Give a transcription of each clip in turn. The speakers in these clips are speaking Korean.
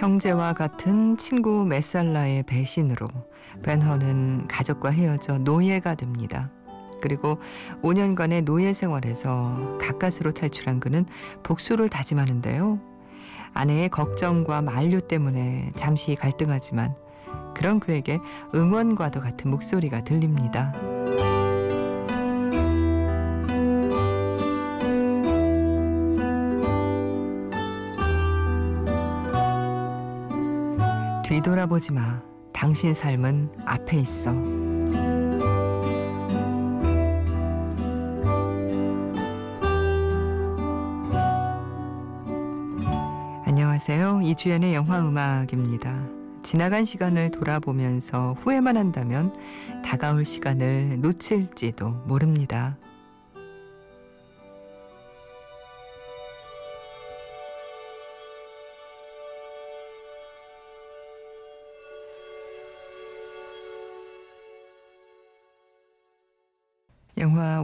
형제와 같은 친구 메살라의 배신으로 벤허는 가족과 헤어져 노예가 됩니다. 그리고 5년간의 노예 생활에서 가까스로 탈출한 그는 복수를 다짐하는데요. 아내의 걱정과 만류 때문에 잠시 갈등하지만 그런 그에게 응원과도 같은 목소리가 들립니다. 뒤돌아보지 마. 당신 삶은 앞에 있어. 안녕하세요. 이주연의 영화 음악입니다. 지나간 시간을 돌아보면서 후회만 한다면 다가올 시간을 놓칠지도 모릅니다.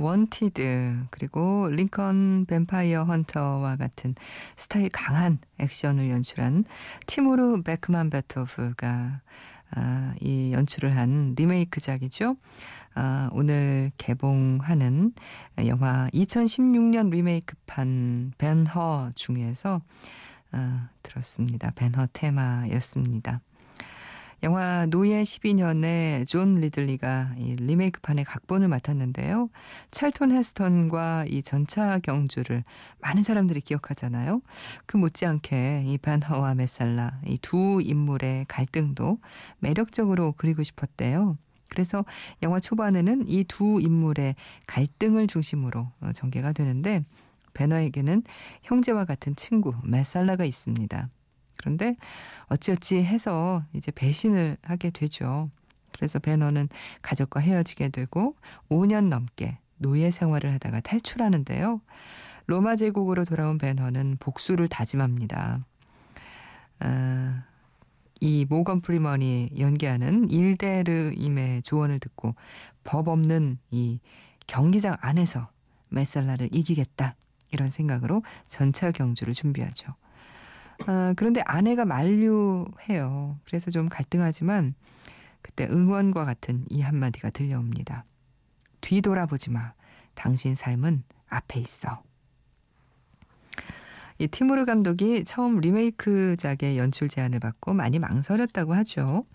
원티드 그리고 링컨 뱀파이어 헌터와 같은 스타일 강한 액션을 연출한 티무르 베크맘베토프가 아, 이 연출을 한 리메이크작이죠. 아, 오늘 개봉하는 영화 2016년 리메이크판 벤허 중에서 아, 들었습니다. 벤허 테마였습니다. 영화 노예 12년에 존 리들리가 이 리메이크판의 각본을 맡았는데요. 찰톤 헤스턴과 이 전차 경주를 많은 사람들이 기억하잖아요. 그 못지않게 이 반허와 메살라 이 두 인물의 갈등도 매력적으로 그리고 싶었대요. 그래서 영화 초반에는 이 두 인물의 갈등을 중심으로 어, 전개가 되는데 베너에게는 형제와 같은 친구 메살라가 있습니다. 그런데 어찌어찌 해서 이제 배신을 하게 되죠. 그래서 베너는 가족과 헤어지게 되고 5년 넘게 노예 생활을 하다가 탈출하는데요. 로마 제국으로 돌아온 베너는 복수를 다짐합니다. 아, 이 모건 프리먼이 연기하는 일데르임의 조언을 듣고 법 없는 이 경기장 안에서 메살라를 이기겠다 이런 생각으로 전차 경주를 준비하죠. 아, 그런데 아내가 만류해요. 그래서 좀 갈등하지만 그때 응원과 같은 이 한마디가 들려옵니다. 뒤돌아보지 마. 당신 삶은 앞에 있어. 이 티무르 감독이 처음 리메이크작의 연출 제안을 받고 많이 망설였다고 하죠.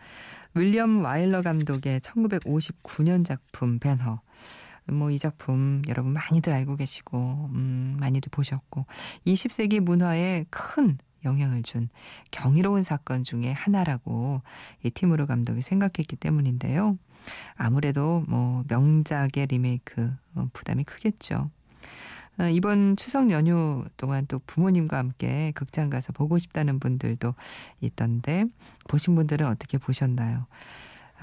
윌리엄 와일러 감독의 1959년 작품 벤허. 뭐 이 작품 여러분 많이들 알고 계시고 음, 많이들 보셨고 20세기 문화에 큰 영향을 준 경이로운 사건 중에 하나라고 이 티무르 감독이 생각했기 때문인데요. 아무래도 뭐 명작의 리메이크 어, 부담이 크겠죠. 어, 이번 추석 연휴 동안 또 부모님과 함께 극장 가서 보고 싶다는 분들도 있던데 보신 분들은 어떻게 보셨나요?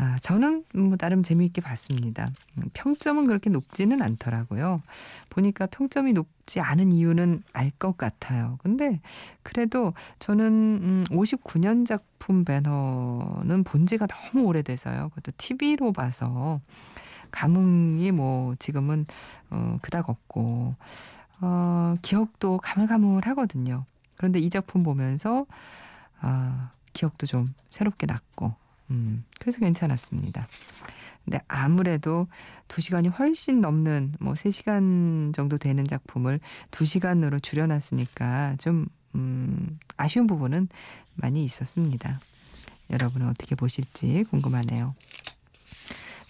아, 저는 뭐 나름 재미있게 봤습니다. 평점은 그렇게 높지는 않더라고요. 보니까 평점이 높지 않은 이유는 알 것 같아요. 근데 그래도 저는 음 59년 작품 배너는 본 지가 너무 오래돼서요. 그것도 TV로 봐서 감흥이 뭐 지금은 어 그닥 없고 어 기억도 가물가물하거든요. 그런데 이 작품 보면서 아 기억도 좀 새롭게 났고 음, 그래서 괜찮았습니다. 근데 아무래도 두시간이 훨씬 넘는 뭐 세시간 정도 되는 작품을 두시간으로 줄여놨으니까 좀 음, 아쉬운 부분은 많이 있었습니다. 여러분은 어떻게 보실지 궁금하네요.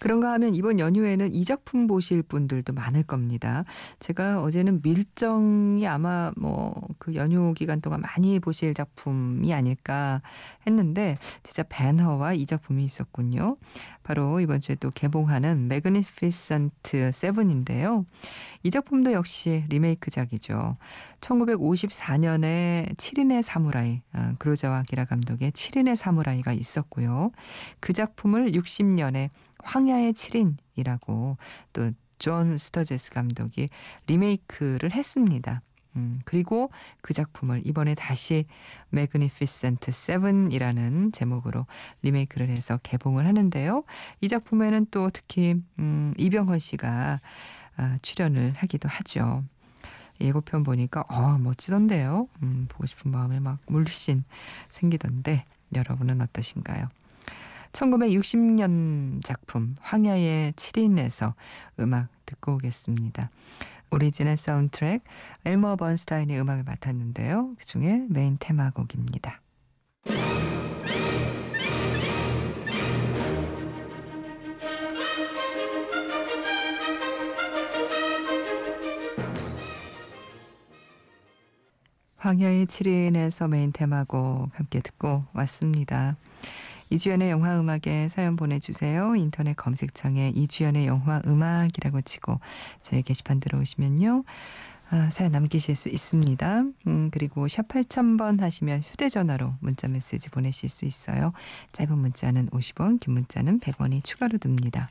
그런가 하면 이번 연휴에는 이 작품 보실 분들도 많을 겁니다. 제가 어제는 밀정이 아마 뭐 그 연휴 기간 동안 많이 보실 작품이 아닐까 했는데 진짜 벤허와 이 작품이 있었군요. 바로 이번 주에 또 개봉하는 매그니피센트 세븐인데요. 이 작품도 역시 리메이크작이죠. 1954년에 7인의 사무라이, 아, 구로사와 아키라 감독의 7인의 사무라이가 있었고요. 그 작품을 60년에 황야의 7인이라고 또 존 스터제스 감독이 리메이크를 했습니다. 음, 그리고 그 작품을 이번에 다시 매그니피센트 세븐이라는 제목으로 리메이크를 해서 개봉을 하는데요. 이 작품에는 또 특히 음, 이병헌 씨가 아, 출연을 하기도 하죠. 예고편 보니까 어 멋지던데요. 음, 보고 싶은 마음이 막 물씬 생기던데 여러분은 어떠신가요? 1960년 작품 황야의 7인에서 음악 듣고 오겠습니다. 오리지널 사운드트랙 엘머 번스타인의 음악을 맡았는데요. 그 중에 메인 테마곡입니다. 황야의 7인에서 메인 테마곡 함께 듣고 왔습니다. 이주연의 영화 음악에 사연 보내주세요. 인터넷 검색창에 이주연의 영화 음악이라고 치고 저희 게시판 들어오시면요. 아, 사연 남기실 수 있습니다. 음, 그리고 샵 8000번 하시면 휴대전화로 문자 메시지 보내실 수 있어요. 짧은 문자는 50원, 긴 문자는 100원이 추가로 듭니다.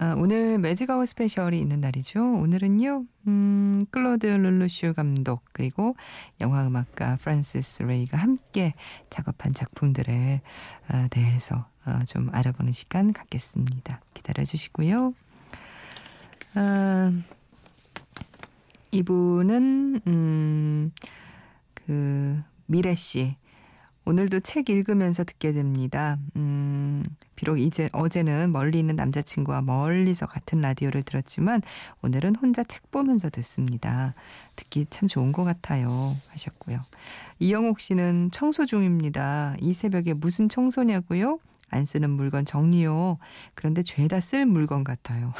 아, 오늘 매직아워 스페셜이 있는 날이죠. 오늘은요, 음, 클로드 를루슈 감독, 그리고 영화음악가 프란시스 레이가 함께 작업한 작품들에 아, 대해서 아, 좀 알아보는 시간 갖겠습니다. 기다려 주시고요. 아, 이분은, 음, 그, 미래 씨. 오늘도 책 읽으면서 듣게 됩니다. 음, 비록 이제 어제는 멀리 있는 남자친구와 멀리서 같은 라디오를 들었지만 오늘은 혼자 책 보면서 듣습니다. 듣기 참 좋은 것 같아요. 하셨고요. 이영옥 씨는 청소 중입니다. 이 새벽에 무슨 청소냐고요? 안 쓰는 물건 정리요. 그런데 죄다 쓸 물건 같아요.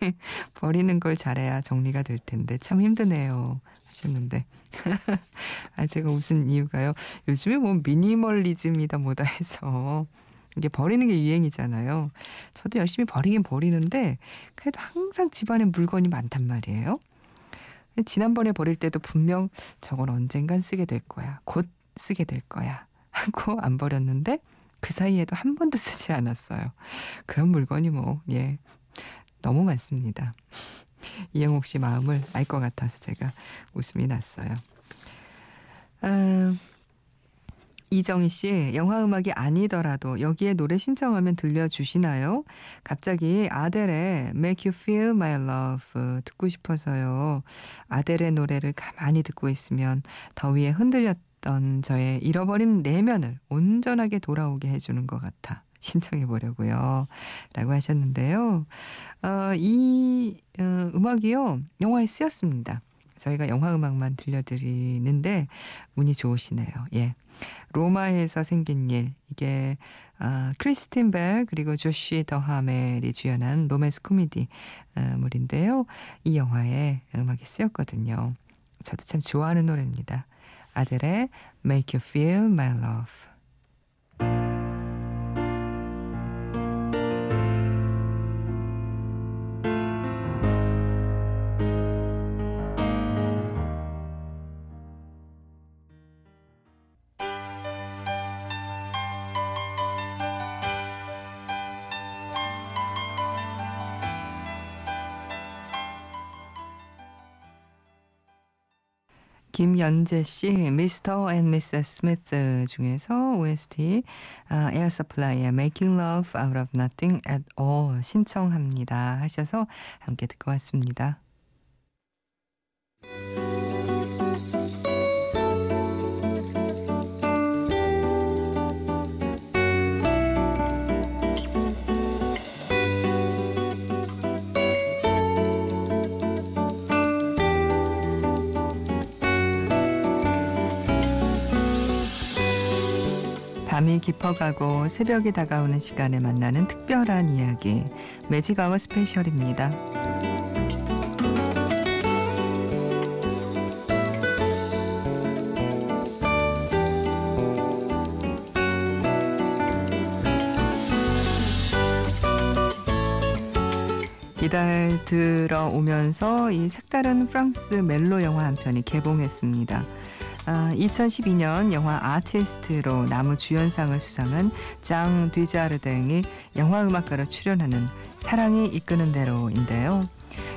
버리는 걸 잘해야 정리가 될 텐데 참 힘드네요. 하셨는데. 아, 제가 웃은 이유가요. 요즘에 뭐 미니멀리즘이다 뭐다 해서 이게 버리는 게 유행이잖아요. 저도 열심히 버리긴 버리는데 그래도 항상 집안에 물건이 많단 말이에요. 지난번에 버릴 때도 분명 저건 언젠간 쓰게 될 거야. 곧 쓰게 될 거야. 하고 안 버렸는데 그 사이에도 한 번도 쓰지 않았어요. 그런 물건이 뭐, 예, 너무 많습니다. 이영옥 씨 마음을 알 것 같아서 제가 웃음이 났어요. 아, 이정희 씨, 영화 음악이 아니더라도 여기에 노래 신청하면 들려주시나요? 갑자기 아델의 Make You Feel My Love 듣고 싶어서요. 아델의 노래를 가만히 듣고 있으면 더위에 흔들렸던 저의 잃어버린 내면을 온전하게 돌아오게 해주는 것 같아. 신청해 보려고요. 라고 하셨는데요. 어, 이 어, 음악이요. 영화에 쓰였습니다. 저희가 영화 음악만 들려드리는데 운이 좋으시네요. 예. 로마에서 생긴 일 이게 아, 크리스틴 벨 그리고 조시 더하멜이 주연한 로맨스 코미디 어, 물인데요. 이 영화에 음악이 쓰였거든요. 저도 참 좋아하는 노래입니다. 아델의 Make You Feel My Love. 김연재 씨, Mr. and Mrs. Smith 중에서 OST 아, Air Supply의 Making Love Out of Nothing at All 신청합니다 하셔서 함께 듣고 왔습니다. 밤이 깊어가고 새벽이 다가오는 시간에 만나는 특별한 이야기 매직아워 스페셜입니다. 이달 들어오면서 이 색다른 프랑스 멜로 영화 한 편이 개봉했습니다. 아, 2012년 영화 아티스트로 나무 주연상을 수상한 장 뒤자르댕이 영화음악가로 출연하는 사랑이 이끄는 대로인데요.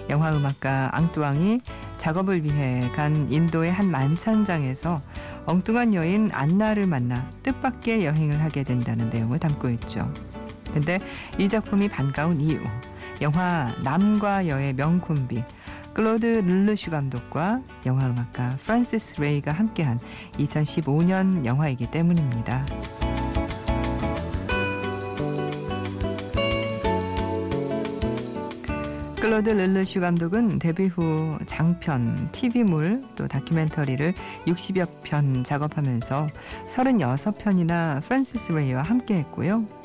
영화음악가 앙뚜앙이 작업을 위해 간 인도의 한 만찬장에서 엉뚱한 여인 안나를 만나 뜻밖의 여행을 하게 된다는 내용을 담고 있죠. 근데 이 작품이 반가운 이유, 영화 남과 여의 명콤비 클로드 르르슈 감독과 영화음악가 프란시스 레이가 함께한 2015년 영화이기 때문입니다. 클로드 르르슈 감독은 데뷔 후 장편, TV물, 또 다큐멘터리를 60여 편 작업하면서 36편이나 프란시스 레이와 함께 했고요.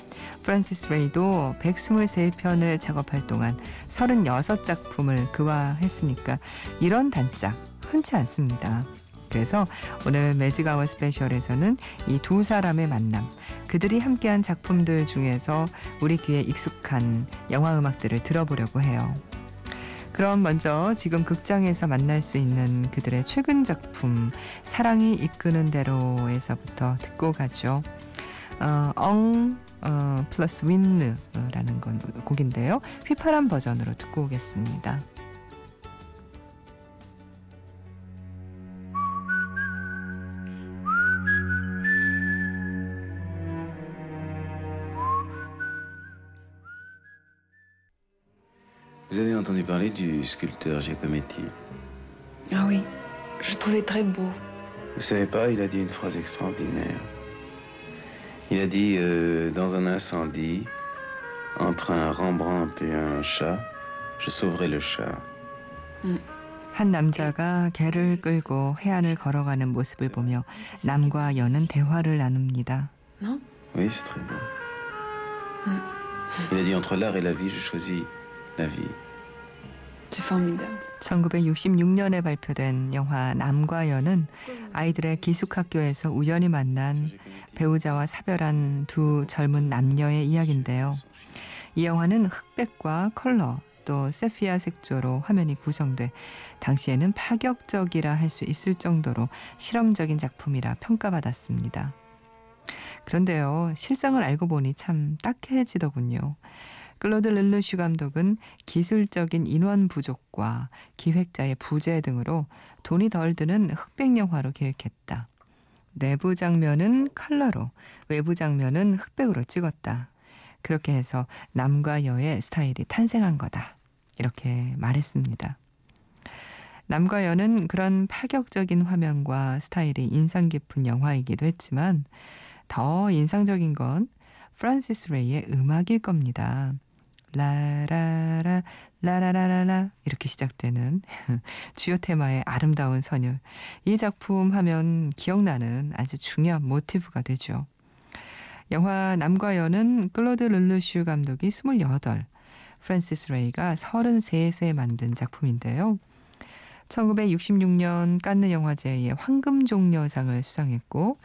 프란시스 레이도 123편을 작업할 동안 36작품을 그와 했으니까 이런 단짝 흔치 않습니다. 그래서 오늘 매직아워 스페셜에서는 이 두 사람의 만남, 그들이 함께한 작품들 중에서 우리 귀에 익숙한 영화 음악들을 들어보려고 해요. 그럼 먼저 지금 극장에서 만날 수 있는 그들의 최근 작품 사랑이 이끄는 대로에서부터 듣고 가죠. 어, 엉 어, 플러스 윈느라는 건 곡인데요. 휘파람 버전으로 듣고 오겠습니다. Vous avez entendu parler du sculpteur Giacometti Ah oui, je le trouvais très beau. Vous savez pas, il a dit une phrase extraordinaire. Il a dit euh, dans un incendie, entre un Rembrandt et un chat, je sauverai le chat. 한 남자가 개를 끌고 해안을 걸어가는 모습을 보며 남과 여는 대화를 나눕니다. Non Oui, c'est très beau. Mm. Il a dit entre l'art et la vie, je choisis la vie. C'est formidable. 1966년에 발표된 영화 남과 여는 아이들의 기숙학교에서 우연히 만난 배우자와 사별한 두 젊은 남녀의 이야기인데요. 이 영화는 흑백과 컬러 또 세피아 색조로 화면이 구성돼 당시에는 파격적이라 할 수 있을 정도로 실험적인 작품이라 평가받았습니다. 그런데요, 실상을 알고 보니 참 딱해지더군요. 클로드 르르슈 감독은 기술적인 인원 부족과 기획자의 부재 등으로 돈이 덜 드는 흑백 영화로 계획했다. 내부 장면은 컬러로, 외부 장면은 흑백으로 찍었다. 그렇게 해서 남과 여의 스타일이 탄생한 거다. 이렇게 말했습니다. 남과 여는 그런 파격적인 화면과 스타일이 인상 깊은 영화이기도 했지만 더 인상적인 건 프란시스 레이의 음악일 겁니다. 라라라 라라라라라 이렇게 시작되는 주요 테마의 아름다운 선율. 이 작품 하면 기억나는 아주 중요한 모티브가 되죠. 영화 남과 여는 클로드 르르슈 감독이 28, 프란시스 레이가 33세 만든 작품인데요. 1966년 깐느 영화제의 황금종려상을 수상했고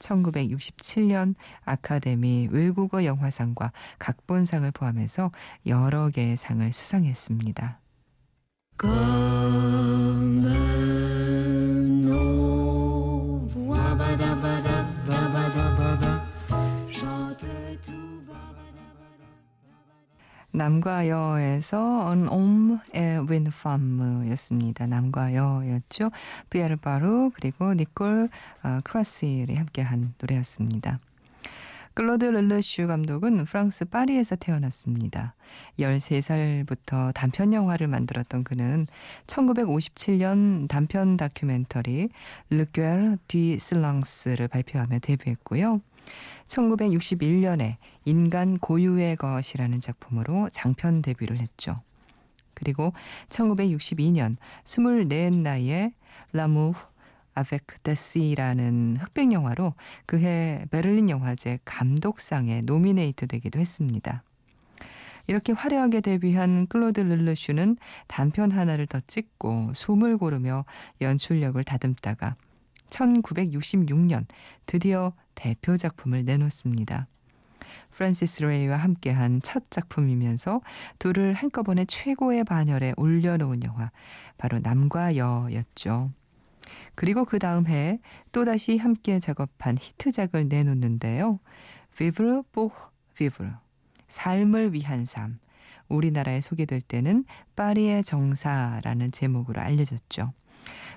1967년 아카데미 외국어 영화상과 각본상을 포함해서 여러 개의 상을 수상했습니다. 남과 여에서 un homme et une femme였습니다. 남과 여였죠. 피에르 바루 그리고 니콜 어, 크루아질이 함께한 노래였습니다. 클로드 르르슈 감독은 프랑스 파리에서 태어났습니다. 13살부터 단편 영화를 만들었던 그는 1957년 단편 다큐멘터리 Le cœur du silence를 발표하며 데뷔했고요. 1961년에 인간 고유의 것이라는 작품으로 장편 데뷔를 했죠. 그리고 1962년 24 나이에 L'amour avec des si라는 흑백 영화로 그해 베를린 영화제 감독상에 노미네이트 되기도 했습니다. 이렇게 화려하게 데뷔한 클로드 르르슈는 단편 하나를 더 찍고 숨을 고르며 연출력을 다듬다가 1966년 드디어 대표 작품을 내놓습니다. 프란시스 레이와 함께한 첫 작품이면서 둘을 한꺼번에 최고의 반열에 올려놓은 영화 바로 남과 여였죠. 그리고 그 다음 해 또다시 함께 작업한 히트작을 내놓는데요. Vivre pour vivre. 삶을 위한 삶. 우리나라에 소개될 때는 파리의 정사라는 제목으로 알려졌죠.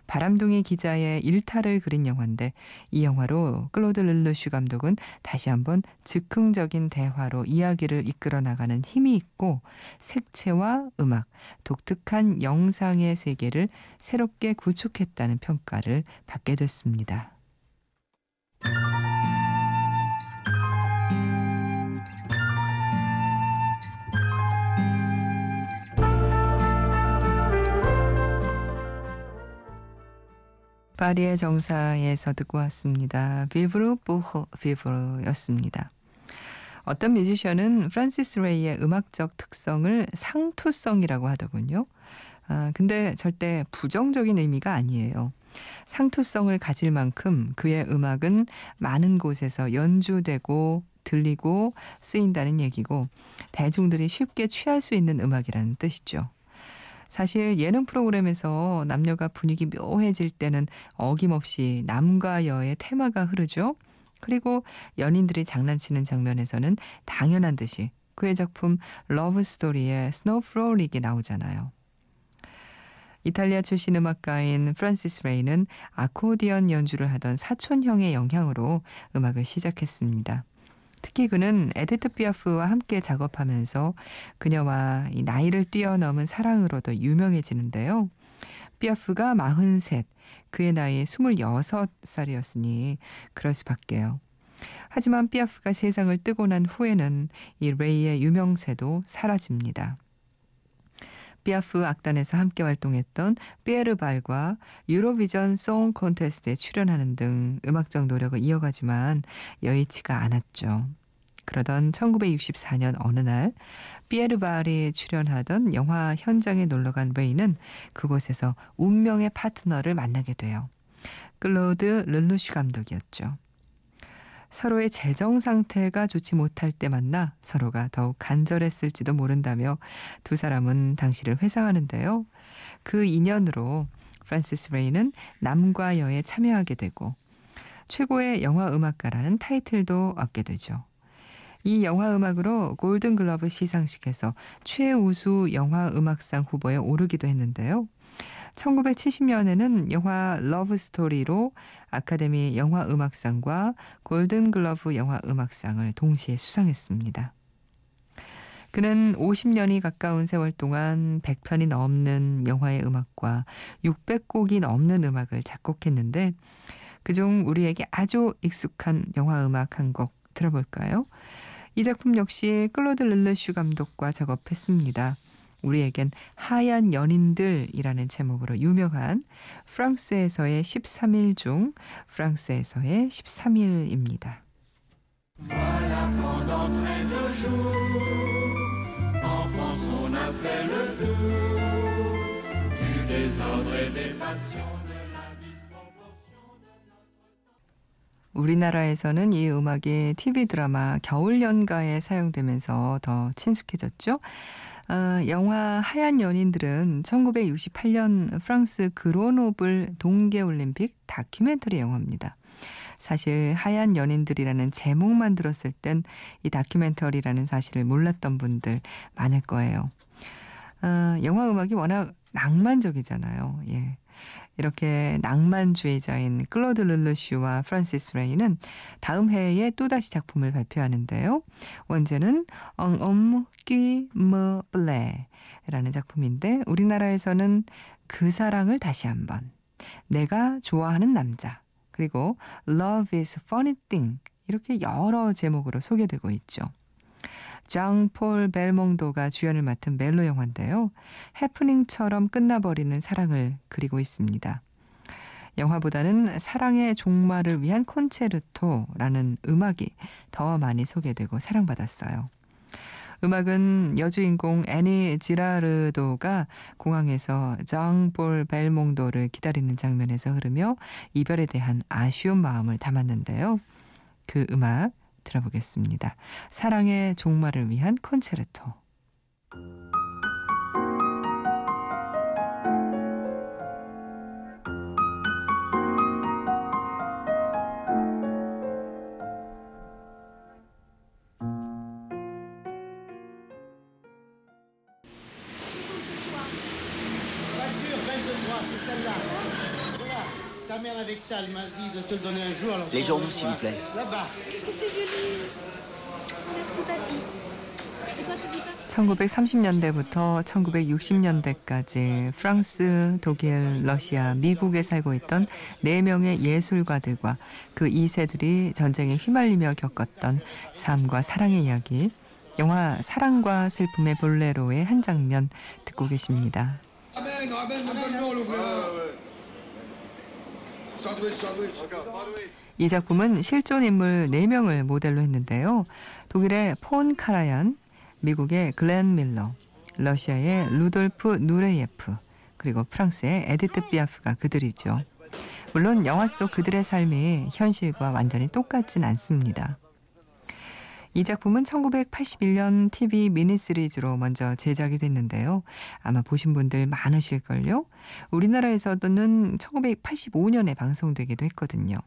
바람둥이 기자의 일탈을 그린 영화인데 이 영화로 클로드 르르슈 감독은 다시 한번 즉흥적인 대화로 이야기를 이끌어 나가는 힘이 있고 색채와 음악, 독특한 영상의 세계를 새롭게 구축했다는 평가를 받게 됐습니다. 파리의 정사에서 듣고 왔습니다. 비브르 부흐 비브르였습니다. 어떤 뮤지션은 프란시스 레이의 음악적 특성을 상투성이라고 하더군요. 아, 근데 절대 부정적인 의미가 아니에요. 상투성을 가질 만큼 그의 음악은 많은 곳에서 연주되고 들리고 쓰인다는 얘기고 대중들이 쉽게 취할 수 있는 음악이라는 뜻이죠. 사실 예능 프로그램에서 남녀가 분위기 묘해질 때는 어김없이 남과 여의 테마가 흐르죠. 그리고 연인들이 장난치는 장면에서는 당연한 듯이 그의 작품 러브 스토리의 Snow Frolic이 나오잖아요. 이탈리아 출신 음악가인 프란시스 레이는 아코디언 연주를 하던 사촌형의 영향으로 음악을 시작했습니다. 특히 그는 에디트 피아프와 함께 작업하면서 그녀와 이 나이를 뛰어넘은 사랑으로도 유명해지는데요. 피아프가 43, 그의 나이 26살이었으니 그럴 수밖에요. 하지만 피아프가 세상을 뜨고 난 후에는 이 레이의 유명세도 사라집니다. 피아프 악단에서 함께 활동했던 피에르 바루와 유로비전 송 콘테스트에 출연하는 등 음악적 노력을 이어가지만 여의치가 않았죠. 그러던 1964년 어느 날 피에르 바루가 출연하던 영화 현장에 놀러 간 레이는 그곳에서 운명의 파트너를 만나게 돼요. 클로드 르르슈 감독이었죠. 서로의 재정 상태가 좋지 못할 때 만나 서로가 더욱 간절했을지도 모른다며 두 사람은 당시를 회상하는데요. 그 인연으로 프란시스 레이는 남과 여에 참여하게 되고 최고의 영화 음악가라는 타이틀도 얻게 되죠. 이 영화 음악으로 골든 글러브 시상식에서 최우수 영화 음악상 후보에 오르기도 했는데요. 1970년에는 영화 러브 스토리로 아카데미 영화 음악상과 골든 글러브 영화 음악상을 동시에 수상했습니다. 그는 50년이 가까운 세월 동안 100편이 넘는 영화의 음악과 600곡이 넘는 음악을 작곡했는데 그중 우리에게 아주 익숙한 영화 음악 한 곡 들어볼까요? 이 작품 역시 클로드 르르슈 감독과 작업했습니다. 우리에겐 하얀 연인들이라는 제목으로 유명한 프랑스에서의 13일 중 프랑스에서의 13일입니다. Voilà pendant 13 jours, enfance on a fait le tour du désordre et des passions. 우리나라에서는 이 음악이 TV 드라마 겨울 연가에 사용되면서 더 친숙해졌죠. 어, 영화 하얀 연인들은 1968년 프랑스 그로노블 동계올림픽 다큐멘터리 영화입니다. 사실 하얀 연인들이라는 제목만 들었을 땐 이 다큐멘터리라는 사실을 몰랐던 분들 많을 거예요. 어, 영화 음악이 워낙 낭만적이잖아요. 예. 이렇게 낭만주의자인 클로드 르르슈와 프란시스 레이는 다음 해에 또다시 작품을 발표하는데요. 원제는 Un homme qui me plaît라는 작품인데 우리나라에서는 그 사랑을 다시 한번 내가 좋아하는 남자 그리고 Love is funny thing 이렇게 여러 제목으로 소개되고 있죠. 장폴 벨몽도가 주연을 맡은 멜로 영화인데요. 해프닝처럼 끝나버리는 사랑을 그리고 있습니다. 영화보다는 사랑의 종말을 위한 콘체르토라는 음악이 더 많이 소개되고 사랑받았어요. 음악은 여주인공 애니 지라르도가 공항에서 장볼 벨몽도를 기다리는 장면에서 흐르며 이별에 대한 아쉬운 마음을 담았는데요. 그 음악 들어보겠습니다. 사랑의 종말을 위한 콘체르토. M'a dit de te le donner un jour. Alors Les journaux, s'il vous plaît. Là-bas. Qu'est-ce que c'est joli Merci papy. Et toi tu dis pas 1930년대부터 1960년대까지 프랑스, 독일, 러시아, 미국에 살고 있던 4명의 예술가들과 그 2세들이 전쟁에 휘말리며 겪었던 삶과 사랑의 이야기, 영화 사랑과 슬픔의 볼레로의 한 장면 듣고 계십니다. 이 작품은 실존 인물 4명을 모델로 했는데요. 독일의 폰 카라얀, 미국의 글렌 밀러, 러시아의 루돌프 누레예프, 그리고 프랑스의 에디트 피아프가 그들이죠. 물론 영화 속 그들의 삶이 현실과 완전히 똑같진 않습니다. 이 작품은 1981년 TV 미니 시리즈로 먼저 제작이 됐는데요. 아마 보신 분들 많으실걸요? 우리나라에서는 1985년에 방송되기도 했거든요.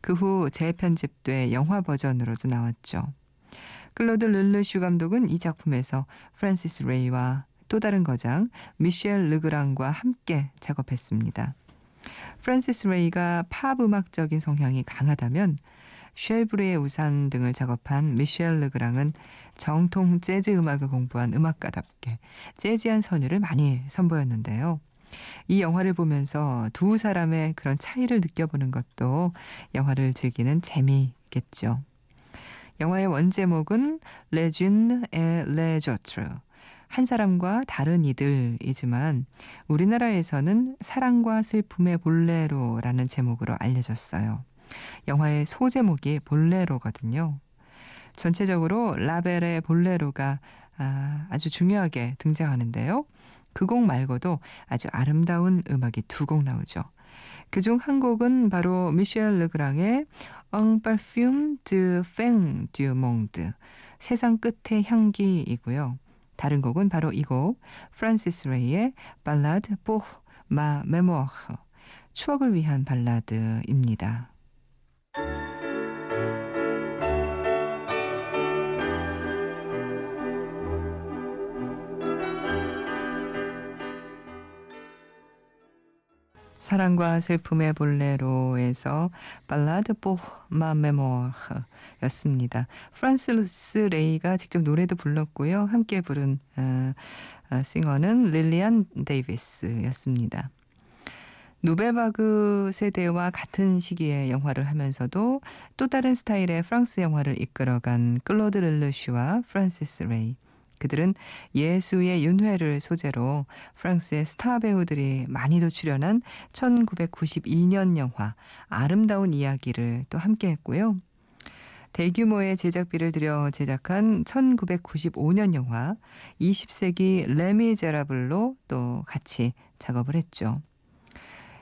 그 후 재편집돼 영화 버전으로도 나왔죠. 클로드 르르슈 감독은 이 작품에서 프란시스 레이와 또 다른 거장 미셸 르그랑과 함께 작업했습니다. 프란시스 레이가 팝 음악적인 성향이 강하다면 쉘브르의 우산 등을 작업한 미셸 르그랑은 정통 재즈 음악을 공부한 음악가답게 재즈한 선율을 많이 선보였는데요. 이 영화를 보면서 두 사람의 그런 차이를 느껴보는 것도 영화를 즐기는 재미겠죠. 영화의 원제목은 레준 에 레조트 한 사람과 다른 이들이지만 우리나라에서는 사랑과 슬픔의 볼레로라는 제목으로 알려졌어요. 영화의 소제목이 볼레로거든요. 전체적으로 라벨의 볼레로가 아, 아주 중요하게 등장하는데요. 그 곡 말고도 아주 아름다운 음악이 두 곡 나오죠. 그 중 한 곡은 바로 미셸 르그랑의 Un parfum de fin du monde 세상 끝의 향기이고요. 다른 곡은 바로 이 곡 프란시스 레이의 Ballade pour ma mémoire 추억을 위한 발라드입니다. 사랑과 슬픔의 볼레로에서 Ballade pour ma mémoire 였습니다. 프란시스 레이가 직접 노래도 불렀고요. 함께 부른 어, 어, 싱어는 릴리안 데이비스였습니다. 누벨바그 세대와 같은 시기에 영화를 하면서도 또 다른 스타일의 프랑스 영화를 이끌어간 클로드 르르슈와 프란시스 레이. 그들은 예수의 윤회를 소재로 프랑스의 스타 배우들이 많이도 출연한 1992년 영화 아름다운 이야기를 또 함께 했고요. 대규모의 제작비를 들여 제작한 1995년 영화 20세기 레미제라블로 또 같이 작업을 했죠.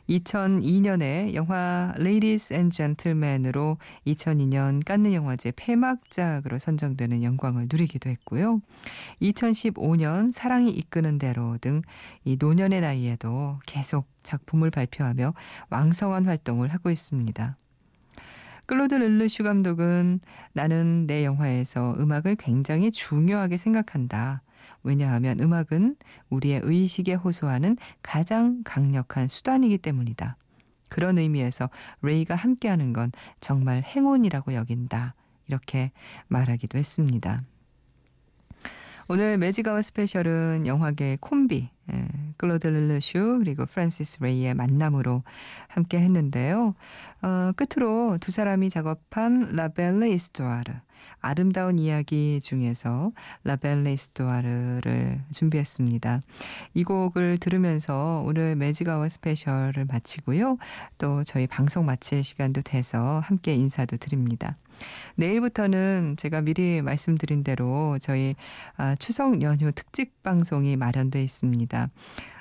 2002년에 영화 Ladies and Gentlemen으로 2002년 깐느 영화제 폐막작으로 선정되는 영광을 누리기도 했고요. 2015년 사랑이 이끄는 대로 등 이 노년의 나이에도 계속 작품을 발표하며 왕성한 활동을 하고 있습니다. 클로드 르르슈 감독은 나는 내 영화에서 음악을 굉장히 중요하게 생각한다. 왜냐하면 음악은 우리의 의식에 호소하는 가장 강력한 수단이기 때문이다. 그런 의미에서 레이가 함께하는 건 정말 행운이라고 여긴다. 이렇게 말하기도 했습니다. 오늘 매직아워 스페셜은 영화계 콤비 예, 클로드 르르슈 그리고 프란시스 레이의 만남으로 함께 했는데요. 어, 끝으로 두 사람이 작업한 La belle histoire 아름다운 이야기 중에서 La belle histoire를 준비했습니다. 이 곡을 들으면서 오늘 매직아워 스페셜을 마치고요. 또 저희 방송 마칠 시간도 돼서 함께 인사도 드립니다. 내일부터는 제가 미리 말씀드린 대로 저희 아, 추석 연휴 특집 방송이 마련돼 있습니다.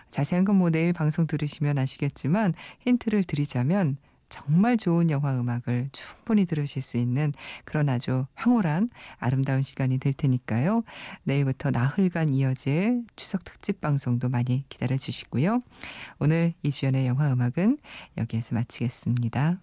자세한 건 뭐 내일 방송 들으시면 아시겠지만 힌트를 드리자면 정말 좋은 영화 음악을 충분히 들으실 수 있는 그런 아주 황홀한 아름다운 시간이 될 테니까요. 내일부터 나흘간 이어질 추석 특집 방송도 많이 기다려 주시고요. 오늘 이주연의 영화 음악은 여기에서 마치겠습니다.